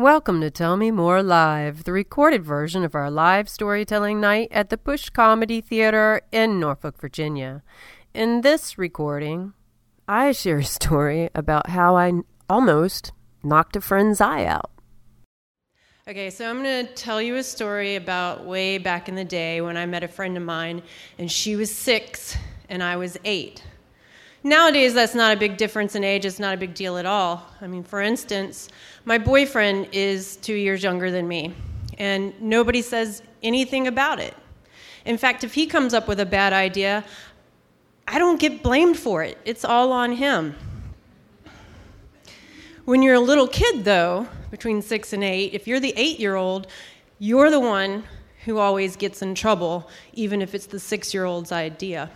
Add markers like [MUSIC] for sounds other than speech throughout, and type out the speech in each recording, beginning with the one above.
Welcome to Tell Me More Live, the recorded version of our live storytelling night at the Push Comedy Theater in Norfolk, Virginia. In this recording, I share a story about how I almost knocked a friend's eye out. Okay, so I'm going to tell you a story about way back in the day when I met a friend of mine, and she was six and I was eight. Nowadays, that's not a big difference in age. It's not a big deal at all. I mean, for instance, my boyfriend is two years younger than me, and nobody says anything about it. In fact, if he comes up with a bad idea, I don't get blamed for it. It's all on him. When you're a little kid, though, between six and eight, if you're the eight year old, you're the one who always gets in trouble, even if it's the six year old's idea.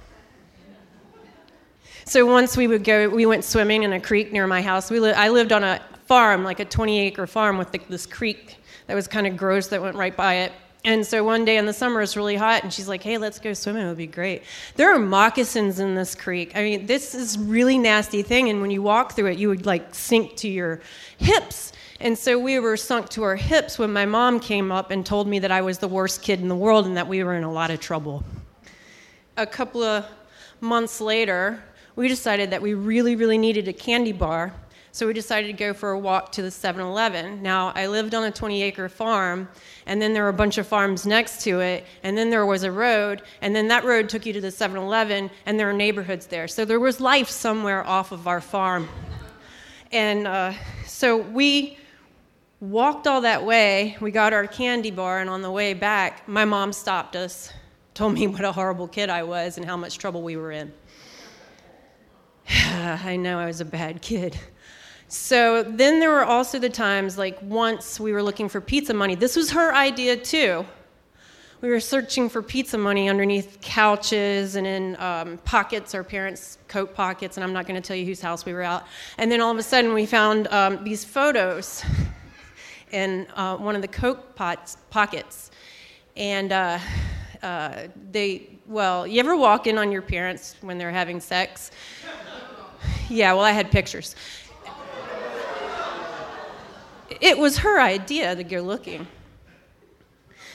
So once we would go, we went swimming in a creek near my house. We li- I lived on a farm, like a 20 acre farm with the, this creek that was kind of gross that went right by it. And so one day in the summer it's really hot, and she's like, "Hey, let's go swimming. It would be great." There are moccasins in this creek. I mean, this is really nasty thing, and when you walk through it, you would like sink to your hips. And so we were sunk to our hips when my mom came up and told me that I was the worst kid in the world and that we were in a lot of trouble. A couple of months later, we decided that we really, really needed a candy bar. So we decided to go for a walk to the 7 Eleven. Now, I lived on a 20 acre farm, and then there were a bunch of farms next to it, and then there was a road, and then that road took you to the 7 Eleven, and there are neighborhoods there. So there was life somewhere off of our farm. And uh, so we walked all that way. We got our candy bar, and on the way back, my mom stopped us, told me [LAUGHS] what a horrible kid I was and how much trouble we were in. [SIGHS] I know I was a bad kid. So then there were also the times, like once we were looking for pizza money. This was her idea too. We were searching for pizza money underneath couches and in um, pockets, our parents' coat pockets, and I'm not going to tell you whose house we were at. And then all of a sudden, we found um, these photos [LAUGHS] in uh, one of the coat pots, pockets. And uh, uh, they, well, you ever walk in on your parents when they're having sex? Yeah, well, I had pictures. It was her idea to go looking.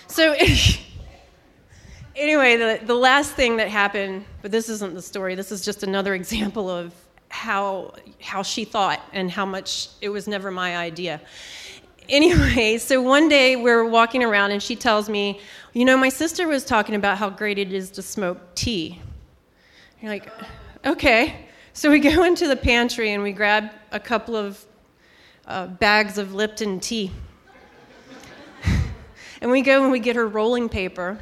So, [LAUGHS] anyway, the, the last thing that happened, but this isn't the story, this is just another example of how, how she thought and how much it was never my idea. Anyway, [LAUGHS] so one day we're walking around and she tells me, You know, my sister was talking about how great it is to smoke tea. You're like, Okay. So we [LAUGHS] go into the pantry and we grab a couple of uh, bags of Lipton tea. [LAUGHS] and we go and we get her rolling paper.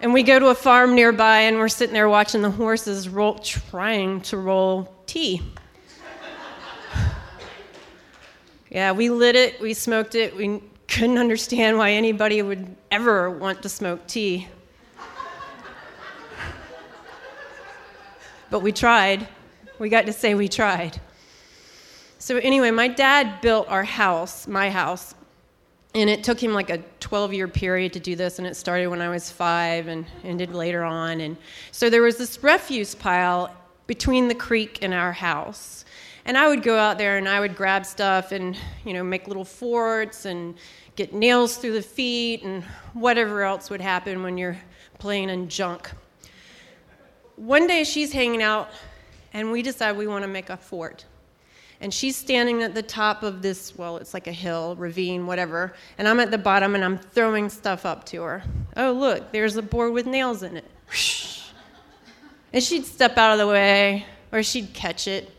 And we go to a farm nearby and we're sitting there watching the horses roll, trying to roll tea. [SIGHS] yeah, we lit it, we smoked it, we couldn't understand why anybody would ever want to smoke tea. But we tried. We got to say we tried. So, anyway, my dad built our house, my house, and it took him like a 12 year period to do this, and it started when I was five and ended later on. And so there was this refuse pile between the creek and our house. And I would go out there and I would grab stuff and, you know, make little forts and get nails through the feet and whatever else would happen when you're playing in junk. One day she's hanging out and we decide we want to make a fort. And she's standing at the top of this, well, it's like a hill, ravine, whatever. And I'm at the bottom and I'm throwing stuff up to her. Oh, look, there's a board with nails in it. [LAUGHS] And she'd step out of the way or she'd catch it.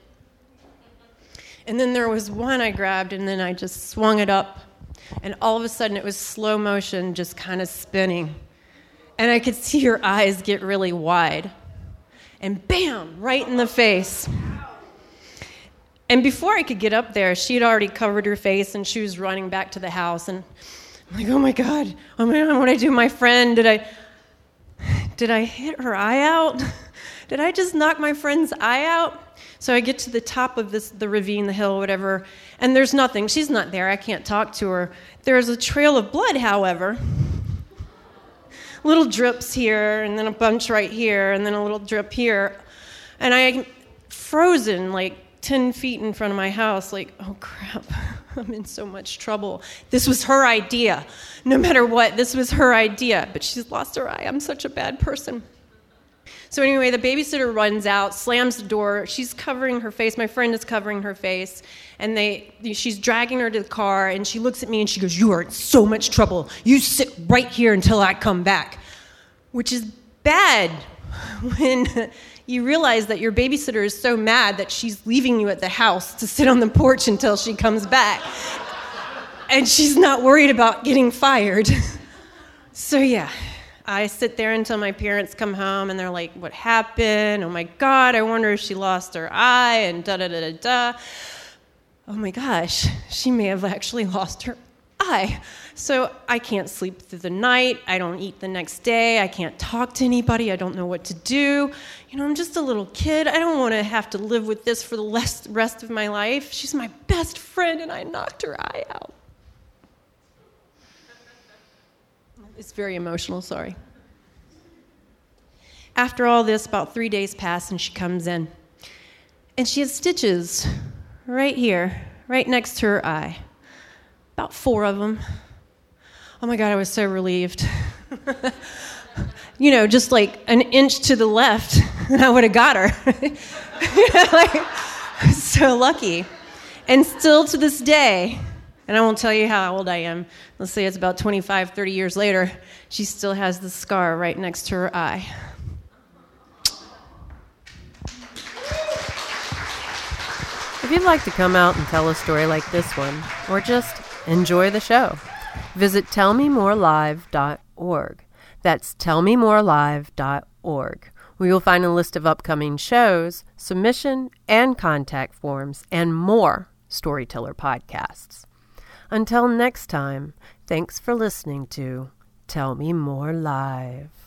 And then there was one I grabbed and then I just swung it up. And all of a sudden it was slow motion, just kind of spinning. And I could see her eyes get really wide and bam, right in the face. And before I could get up there, she had already covered her face and she was running back to the house. And I'm like, oh my God, oh my God, what did I do? My friend, did I, did I hit her eye out? [LAUGHS] Did I just knock my friend's eye out? So I get to the top of this, the ravine, the hill, whatever, and there's nothing. She's not there. I can't talk to her. There's a trail of blood, however little drips here, and then a bunch right here, and then a little drip here. And I frozen like 10 feet in front of my house, like, oh crap, [LAUGHS] I'm in so much trouble. This was her idea. No matter what, this was her idea. But she's lost her eye. I'm such a bad person. So, anyway, the babysitter runs out, slams the door. She's covering her face. My friend is covering her face. And they, she's dragging her to the car. And she looks at me and she goes, You are in so much trouble. You sit right here until I come back. Which is bad [LAUGHS] when you realize that your babysitter is so mad that she's leaving you at the house to sit on the porch until she comes back. and she's not worried about getting fired. [LAUGHS] so, yeah, I sit there until my parents come home and they're like, What happened? Oh my God, I wonder if she lost her eye, and da da da da da. Oh my gosh, she may have actually lost her eye. So I can't sleep through the night. I don't eat the next day. I can't talk to anybody. I don't know what to do. You know, I'm just a little kid. I don't want to have to live with this for the rest of my life. She's my best friend, and I knocked her eye out. It's very emotional, sorry. After all this, about three days pass, and she comes in. And she has stitches right here, right next to her eye. About four of them. Oh my God, I was so relieved. [LAUGHS] you know, just like an inch to the left, and I would have got her. [LAUGHS] like, [LAUGHS] so lucky. And still to this day, and I won't tell you how old I am. Let's say it's about 25, 30 years later, she still has the scar right next to her eye. If you'd like to come out and tell a story like this one, or just enjoy the show, Visit tellmemorelive.org. That's tellmemorelive.org, where you'll find a list of upcoming shows, submission and contact forms, and more storyteller podcasts. Until next time, thanks for listening to Tell Me More Live.